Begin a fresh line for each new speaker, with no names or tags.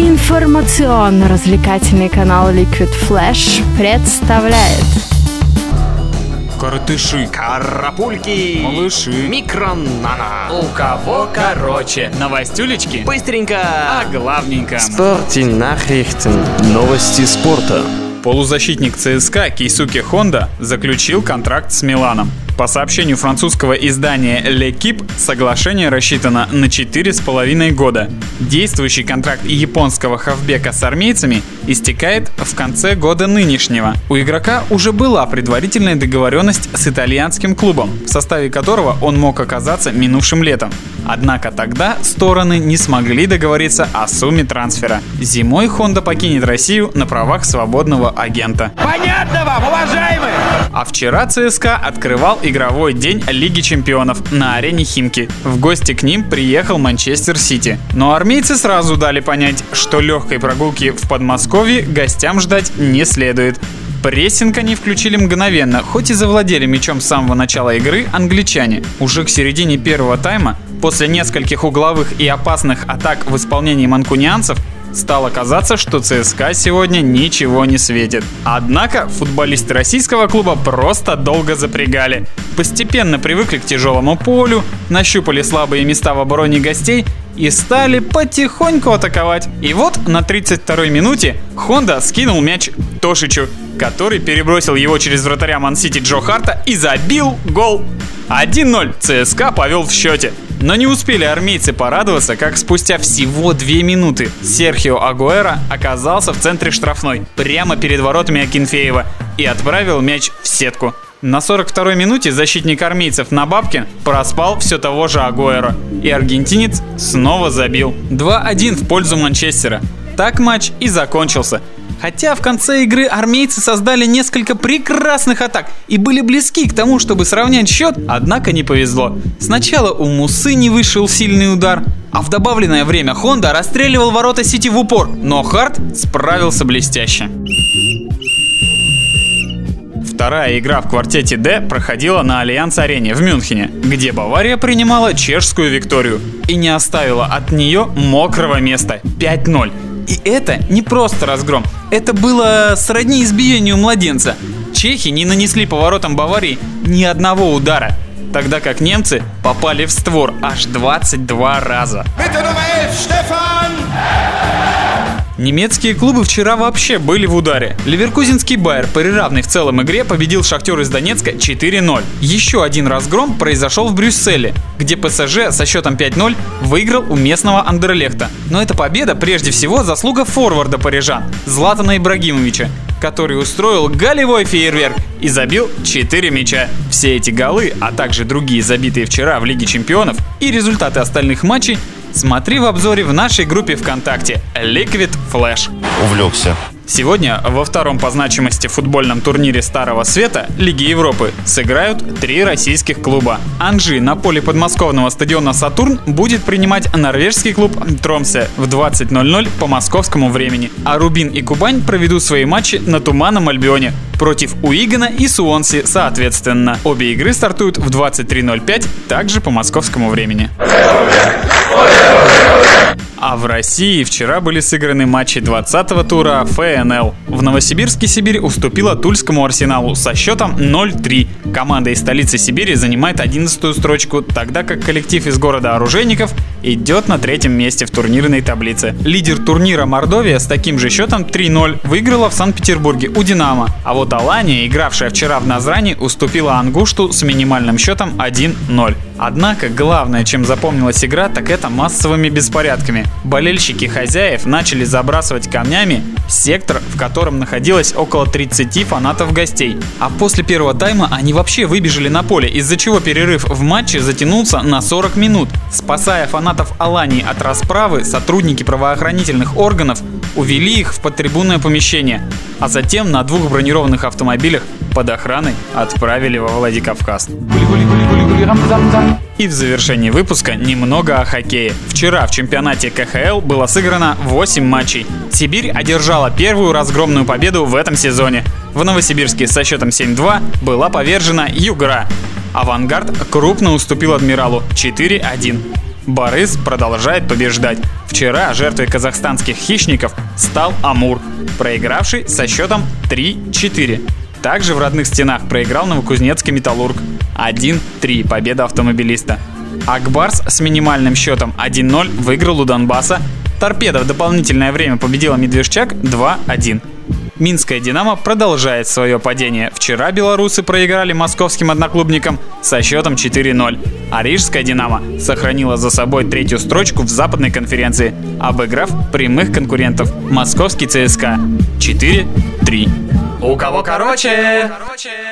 Информационно-развлекательный канал Liquid Flash представляет
Коротыши,
Карапульки,
малыши,
микронана.
у кого короче, новостюлечки,
Быстренько.
а главненько.
Спорте Nachrichten. Новости спорта.
Полузащитник ЦСКА Кейсуки Хонда заключил контракт с Миланом. По сообщению французского издания L'Equipe, соглашение рассчитано на 4,5 года. Действующий контракт японского хавбека с армейцами истекает в конце года нынешнего. У игрока уже была предварительная договоренность с итальянским клубом, в составе которого он мог оказаться минувшим летом. Однако тогда стороны не смогли договориться о сумме трансфера. Зимой Honda покинет Россию на правах свободного агента.
Понятно вам, уважаемые?
А вчера ЦСКА открывал игровой день Лиги Чемпионов на арене Химки. В гости к ним приехал Манчестер Сити. Но армейцы сразу дали понять, что легкой прогулки в Подмосковье гостям ждать не следует. Прессинг они включили мгновенно, хоть и завладели мячом с самого начала игры англичане. Уже к середине первого тайма, после нескольких угловых и опасных атак в исполнении манкунианцев, Стало казаться, что ЦСКА сегодня ничего не светит. Однако футболисты российского клуба просто долго запрягали. Постепенно привыкли к тяжелому полю, нащупали слабые места в обороне гостей и стали потихоньку атаковать. И вот на 32-й минуте Хонда скинул мяч Тошичу, который перебросил его через вратаря Мансити Джо Харта и забил гол. 1-0 ЦСКА повел в счете. Но не успели армейцы порадоваться, как спустя всего две минуты Серхио Агуэра оказался в центре штрафной, прямо перед воротами Акинфеева, и отправил мяч в сетку. На 42-й минуте защитник армейцев Набабкин проспал все того же Агуэро, и аргентинец снова забил. 2-1 в пользу Манчестера. Так матч и закончился. Хотя в конце игры армейцы создали несколько прекрасных атак и были близки к тому, чтобы сравнять счет, однако не повезло. Сначала у Мусы не вышел сильный удар, а в добавленное время Хонда расстреливал ворота Сити в упор, но Харт справился блестяще. Вторая игра в квартете D проходила на Альянс-арене в Мюнхене, где Бавария принимала чешскую Викторию и не оставила от нее мокрого места 5-0. И это не просто разгром, это было сродни избиению младенца. Чехи не нанесли поворотам Баварии ни одного удара, тогда как немцы попали в створ аж 22 раза.
Bitte Nummer 11, Stefan!
Немецкие клубы вчера вообще были в ударе. Ливеркузинский Байер при в целом игре победил Шахтер из Донецка 4-0. Еще один разгром произошел в Брюсселе, где ПСЖ со счетом 5-0 выиграл у местного Андерлехта. Но эта победа прежде всего заслуга форварда парижан Златана Ибрагимовича, который устроил голевой фейерверк и забил 4 мяча. Все эти голы, а также другие забитые вчера в Лиге Чемпионов и результаты остальных матчей смотри в обзоре в нашей группе ВКонтакте Liquid Flash.
Увлекся.
Сегодня во втором по значимости футбольном турнире Старого Света Лиги Европы сыграют три российских клуба. Анжи на поле подмосковного стадиона «Сатурн» будет принимать норвежский клуб Тромсе в 20.00 по московскому времени. А Рубин и Кубань проведут свои матчи на Туманном Альбионе против Уигана и Суонси соответственно. Обе игры стартуют в 23.05 также по московскому времени. А в России вчера были сыграны матчи 20-го тура ФНЛ. В Новосибирске Сибирь уступила Тульскому Арсеналу со счетом 0-3. Команда из столицы Сибири занимает 11 строчку, тогда как коллектив из города Оружейников идет на третьем месте в турнирной таблице. Лидер турнира Мордовия с таким же счетом 3-0 выиграла в Санкт-Петербурге у Динамо. А вот Алания, игравшая вчера в Назрани, уступила Ангушту с минимальным счетом 1-0. Однако главное, чем запомнилась игра, так это массовыми беспорядками. Болельщики хозяев начали забрасывать камнями сектор, в котором находилось около 30 фанатов гостей. А после первого тайма они вообще выбежали на поле, из-за чего перерыв в матче затянулся на 40 минут. Спасая фанатов Алании от расправы, сотрудники правоохранительных органов увели их в подтрибунное помещение, а затем на двух бронированных автомобилях под охраной отправили во Владикавказ. И в завершении выпуска немного о хоккее. Вчера в чемпионате КХЛ было сыграно 8 матчей. Сибирь одержала первую разгромную победу в этом сезоне. В Новосибирске со счетом 7-2 была повержена Югра. Авангард крупно уступил Адмиралу 4-1. Борис продолжает побеждать. Вчера жертвой казахстанских хищников стал Амур, проигравший со счетом 3-4. Также в родных стенах проиграл Новокузнецкий Металлург. 1-3 победа автомобилиста. Акбарс с минимальным счетом 1-0 выиграл у Донбасса. Торпеда в дополнительное время победила Медвежчак 2-1. Минская «Динамо» продолжает свое падение. Вчера белорусы проиграли московским одноклубникам со счетом 4-0. А Рижская «Динамо» сохранила за собой третью строчку в западной конференции, обыграв прямых конкурентов московский ЦСКА 4-3.
У кого короче? короче.